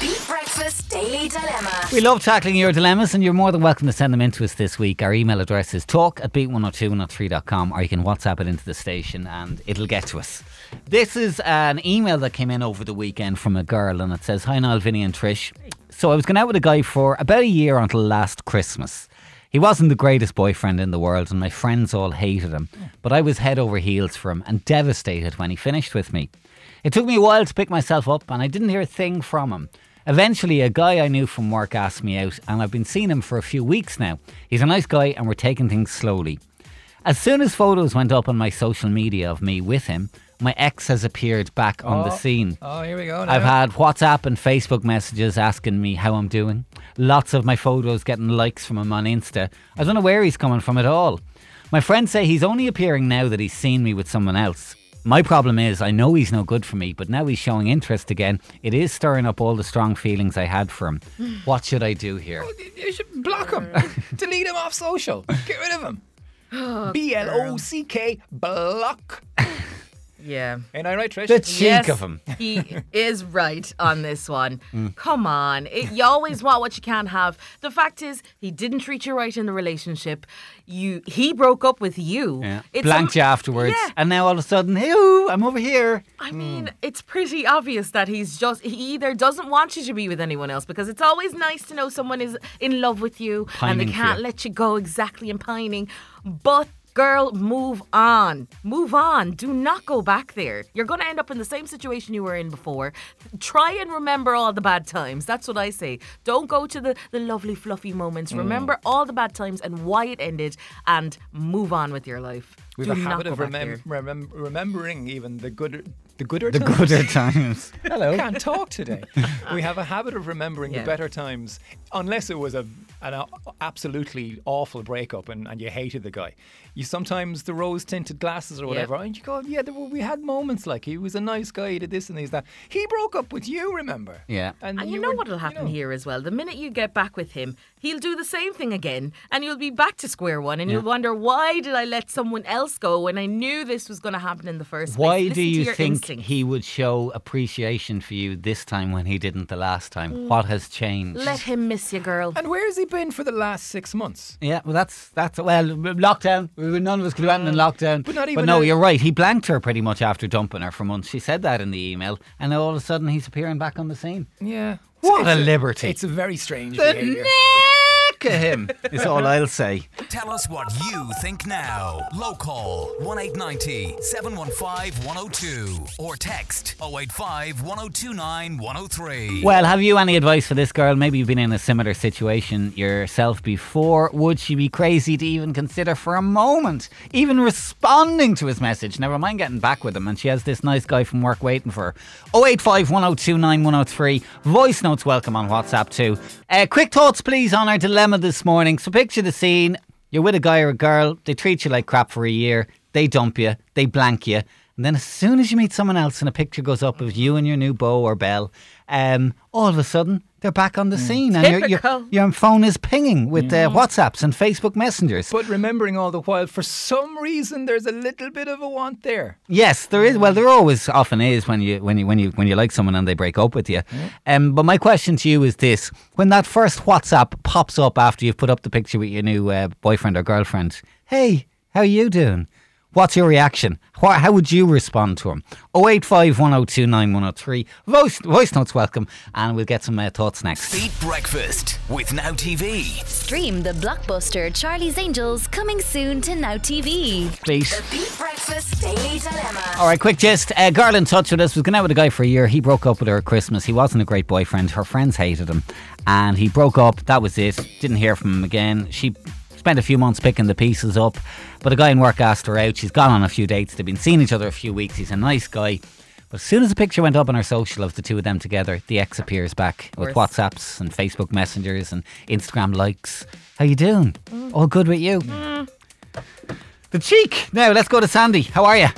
Beat Breakfast Daily Dilemma. We love tackling your dilemmas, and you're more than welcome to send them in to us this week. Our email address is talk at beat102103.com, or you can WhatsApp it into the station and it'll get to us. This is an email that came in over the weekend from a girl, and it says, Hi, Niall, Vinny, and Trish. So I was going out with a guy for about a year until last Christmas. He wasn't the greatest boyfriend in the world, and my friends all hated him. But I was head over heels for him and devastated when he finished with me. It took me a while to pick myself up, and I didn't hear a thing from him. Eventually, a guy I knew from work asked me out, and I've been seeing him for a few weeks now. He's a nice guy, and we're taking things slowly. As soon as photos went up on my social media of me with him, my ex has appeared back on the Oh. scene. Oh, here we go. Now. I've had WhatsApp and Facebook messages asking me how I'm doing. Lots of my photos getting likes from him on Insta. I don't know where he's coming from at all. My friends say he's only appearing now that he's seen me with someone else. My problem is, I know he's no good for me, but now he's showing interest again. It is stirring up all the strong feelings I had for him. What should I do here? Oh, you should block him. Delete him off social. Get rid of him. B L O C K block. Yeah. Ain't I right, Trish? The cheek yes, of him. he is right on this one. Mm. Come on. It, you always want what you can't have. The fact is, he didn't treat you right in the relationship. You He broke up with you. Yeah. It's Blanked a- you afterwards, Yeah. and now all of a sudden, hey, ooh, I'm over here. I mean, it's pretty obvious that he's just, he either doesn't want you to be with anyone else because it's always nice to know someone is in love with you and they can't you. let you go exactly and pining. But, girl, move on. Move on. Do not go back there. You're going to end up in the same situation you were in before. Try and remember all the bad times. That's what I say. Don't go to the, the lovely, fluffy moments. Mm. Remember all the bad times and why it ended and move on with your life. We've Do a habit of remem- remem- remembering even the good, the gooder The times. gooder times. Hello. can't talk today. we have a habit of remembering Yeah. the better times, unless it was a an a- absolutely awful breakup and, and you hated the guy. You sometimes the rose tinted glasses or whatever, and you go, yeah, there were, we had moments like he was a nice guy, he did this and he's that. He broke up with you, remember? Yeah. And you, know were- what'll happen know. here as well. The minute you get back with him, he'll do the same thing again, and you'll be back to square one, and you'll wonder why did I let someone else go when I knew this was going to happen in the first place. Why Listen do you think instincts. he would show appreciation for you this time when he didn't the last time? What has changed? Let him miss you, girl. And where has he been for the last six months? yeah, well, that's that's well, lockdown. None of us could have went in lockdown. But not even no, a- you're right. He blanked her pretty much after dumping her for months. She said that in the email, and now all of a sudden he's appearing back on the scene. Yeah. What a liberty. It's a very strange The behaviour. Neck of him is all I'll say. Tell us what you think now. Local 1890 715 102 or text 085 1029 103. Well, have you any advice for this girl? Maybe you've been in a similar situation yourself before. Would she be crazy to even consider for a moment even responding to his message? Never mind getting back with him. And she has this nice guy from work waiting for her. 085 1029 103. Voice notes welcome on WhatsApp too. Uh, quick thoughts, please, on our dilemma this morning. So picture the scene. You're with a guy or a girl. They treat you like crap for a year. They dump you. They blank you. And then as soon as you meet someone else and a picture goes up of you and your new beau or belle, um, all of a sudden they're back on the scene and your, your, your phone is pinging with uh, WhatsApps and Facebook messengers. But remembering all the while, for some reason, there's a little bit of a want there. Yes, there is. Well, there always often is when you when you when you when you like someone and they break up with you. Um, but my question to you is this: When that first WhatsApp pops up after you've put up the picture with your new uh, boyfriend or girlfriend, hey, how are you doing? What's your reaction? Wha how would you respond to him? 085 1029 103. Voice, voice notes welcome, and we'll get some uh, thoughts next. Beat Breakfast with Now TV. Stream the blockbuster Charlie's Angels coming soon to Now TV. Please. The Beat Breakfast Daily Dilemma. All right, quick gist. Uh, girl in touch with us was going out with a guy for a year. He broke up with her at Christmas. He wasn't a great boyfriend. Her friends hated him. And he broke up. That was it. Didn't hear from him again. She spent a few months picking the pieces up. But a guy in work asked her out. She's gone on a few dates. They've been seeing each other a few weeks. He's a nice guy. But as soon as the picture went up on her social of the two of them together, the ex appears back with course. WhatsApps and Facebook messengers and Instagram likes. How you doing? Mm. All good with you? Mm. The cheek. Now let's go to Sandy. How are you?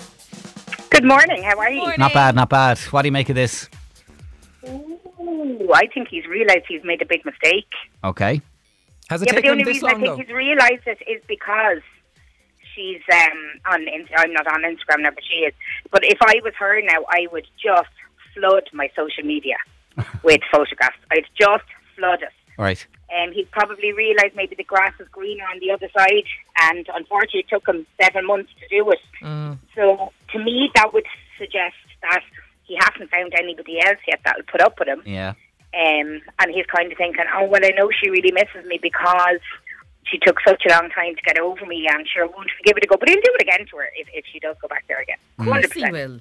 Good morning. How are you? Not bad, not bad. What do you make of this? Ooh, I think he's realised he's made a big mistake. Okay. Has it yeah, but the only reason I long, think though? he's realised it is because she's um, on. I'm not on Instagram now, but she is. But if I was her now, I would just flood my social media. with photographs. I'd just flood it. Right. Um, he probably realised maybe the grass is greener on the other side, and unfortunately, it took him seven months to do it. So, to me, that would suggest that he hasn't found anybody else yet that will put up with him. Yeah. Um, and he's kind of thinking, oh, well, I know she really misses me because she took such a long time to get over me, and sure, won't give it a go. But he'll do it again to her if, if she does go back there again. Of course he 100%. will.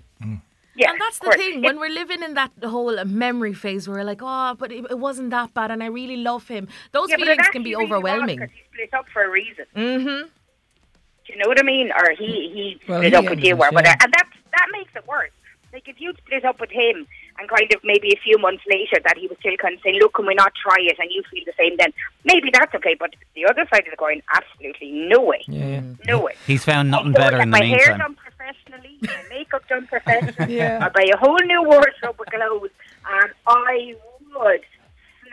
Yeah, and that's the course. thing. When we're living in that whole memory phase where we're like, oh, but it, it wasn't that bad and I really love him. Those Yeah, feelings can actually be really was, overwhelming. 'cause he split up for a reason. Mm-hmm. Do you know what I mean? Or he he Well, split he up with ended you it, or whatever, yeah. and that that makes it worse. Like if you split up with him and kind of maybe a few months later that he was still kind of saying, "Look, can we not try it?" and you feel the same, then maybe that's okay. But the other side of the coin, absolutely no way, Yeah, yeah. no way. He's found nothing I still better in the my hair meantime. done professionally, my makeup done professionally. Yeah. I buy a whole new wardrobe of clothes, and I would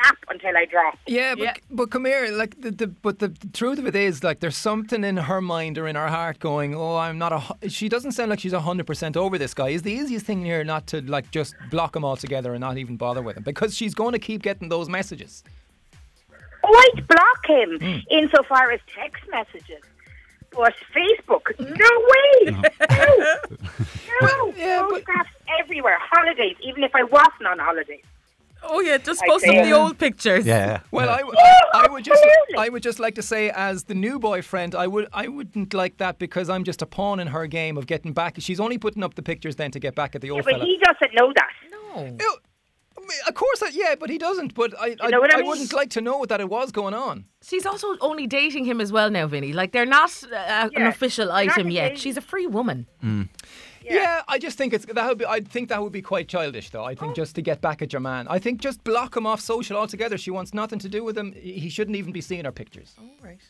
snap until I drop. Yeah, but Yeah. but come here, like the, the but the, the truth of it is, like there's something in her mind or in her heart going, oh, I'm not a. She doesn't sound like she's hundred percent over this guy. Is the easiest thing here not to like just block him altogether and not even bother with him because she's going to keep getting those messages. Oh, I'd block him Hmm. insofar as text messages. But Facebook, no way! No! No! yeah, but- Photographs everywhere. Holidays, even if I wasn't on holidays. Oh yeah, just post say- up the old um, pictures. Yeah. Well, I, w- I would just I would just like to say, as the new boyfriend, I would I wouldn't like that because I'm just a pawn in her game of getting back. She's only putting up the pictures then to get back at the old yeah, But fella. he doesn't know that. No. Ew, I mean, Of course, I, yeah, but he doesn't. But I, I, know I I mean? wouldn't like to know that it was going on. She's also only dating him as well now, Vinny. Like they're not uh, an official they're item yet. engaged. She's a free woman. Yeah. I just think it's that would be. I think that would be quite childish, though. I Oh. think just to get back at your man. I think just block him off social altogether. She wants nothing to do with him. He shouldn't even be seeing her pictures.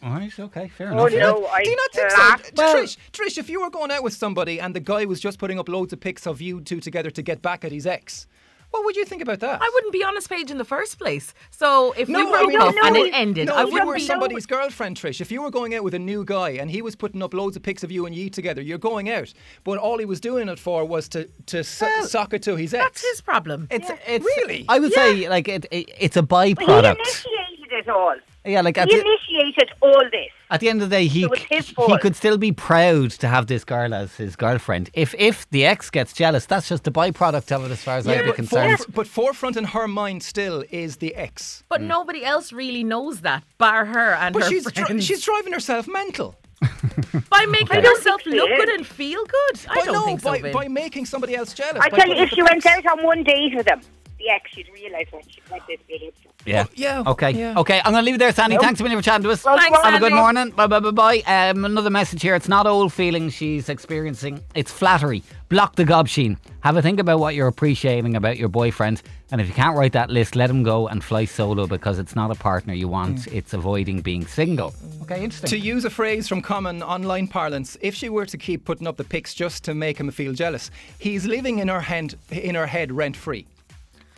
All right. Okay. Fair Oh, enough. no, I Do you not think so, laughed. Trish? Trish, if you were going out with somebody and the guy was just putting up loads of pics of you two together to get back at his ex, what would you think about that? I wouldn't be on his page in the first place. So if No, we broke I mean, up no, and no, it ended, No, I if you wouldn't were be. somebody's girlfriend, Trish, if you were going out with a new guy and he was putting up loads of pics of you and you together, you're going out. But all he was doing it for was to to so- sock it to his ex. That's his problem. It's, it's Really? I would say like it, it, it's a But he initiated it all. Yeah, like at He the, initiated all this. at the end of the day, he So it's his he could still be proud to have this girl as his girlfriend. If if the ex gets jealous, that's just a byproduct of it, as far as I'd be concerned. foref- but forefront in her mind still is the ex. But hmm. nobody else really knows that, bar her and But her she's dri- she's driving herself mental. by making don't herself look good and feel good. I But don't no, think so, by, Vin. by making somebody else jealous. I by tell you, putting if she the went pics. out on one date with him, the ex, she'd realise what, she, what this bit is. Yeah. yeah, Okay. yeah. Okay. I'm going to leave it there, Sandy. Thanks a million for chatting to us. Well, Thanks, Have a good morning. Bye bye bye bye. Um, another message here. It's not old feelings she's experiencing. It's flattery. Block the gobsheen. Have a think about what you're appreciating about your boyfriend. And if you can't write that list, let him go and fly solo because it's not a partner you want. It's avoiding being single. Okay, interesting. To use a phrase from common online parlance, if she were to keep putting up the pics just to make him feel jealous, he's living in her hand, in her head rent free.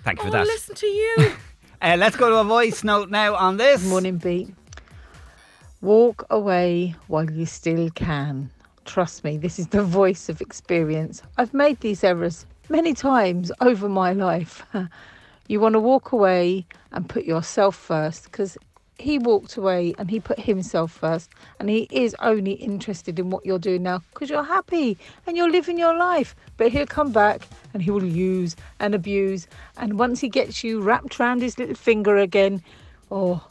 Thank you oh, for that. listen to you. Uh, let's go to a voice note now on this. Morning beat. Walk away while you still can. Trust me, this is the voice of experience. I've made these errors many times over my life. you want to walk away and put yourself first because he walked away and he put himself first and he is only interested in what you're doing now because you're happy and you're living your life but he'll come back and he will use and abuse and once he gets you wrapped around his little finger again oh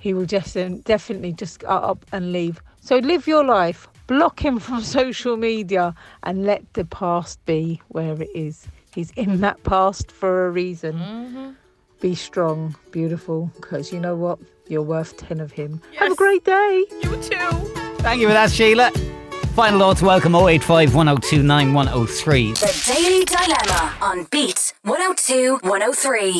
he will just um, definitely just get up and leave. So live your life, block him from social media, and let the past be where it is. He's in that past for a reason. Be strong, beautiful, because you know what? You're worth 10 of him. Have a great day. you too. Thank you for that, Sheila. Final thoughts welcome 085 102 9103. The Daily Dilemma on Beat 102 103.